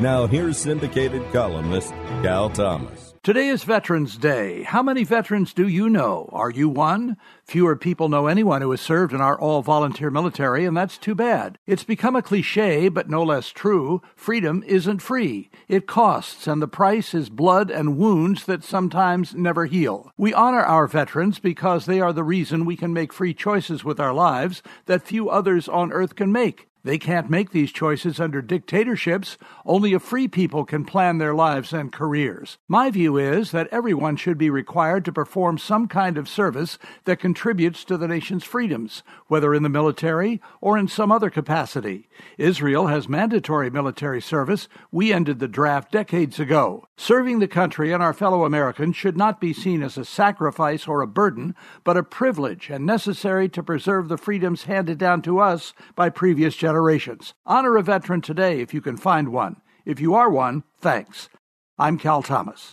Now, here's syndicated columnist Cal Thomas. Today is Veterans Day. How many veterans do you know? Are you one? Fewer people know anyone who has served in our all volunteer military, and that's too bad. It's become a cliche, but no less true. Freedom isn't free. It costs, and the price is blood and wounds that sometimes never heal. We honor our veterans because they are the reason we can make free choices with our lives that few others on earth can make. They can't make these choices under dictatorships. Only a free people can plan their lives and careers. My view is that everyone should be required to perform some kind of service that contributes to the nation's freedoms, whether in the military or in some other capacity. Israel has mandatory military service. We ended the draft decades ago. Serving the country and our fellow Americans should not be seen as a sacrifice or a burden, but a privilege and necessary to preserve the freedoms handed down to us by previous generations. Honor a veteran today if you can find one. If you are one, thanks. I'm Cal Thomas.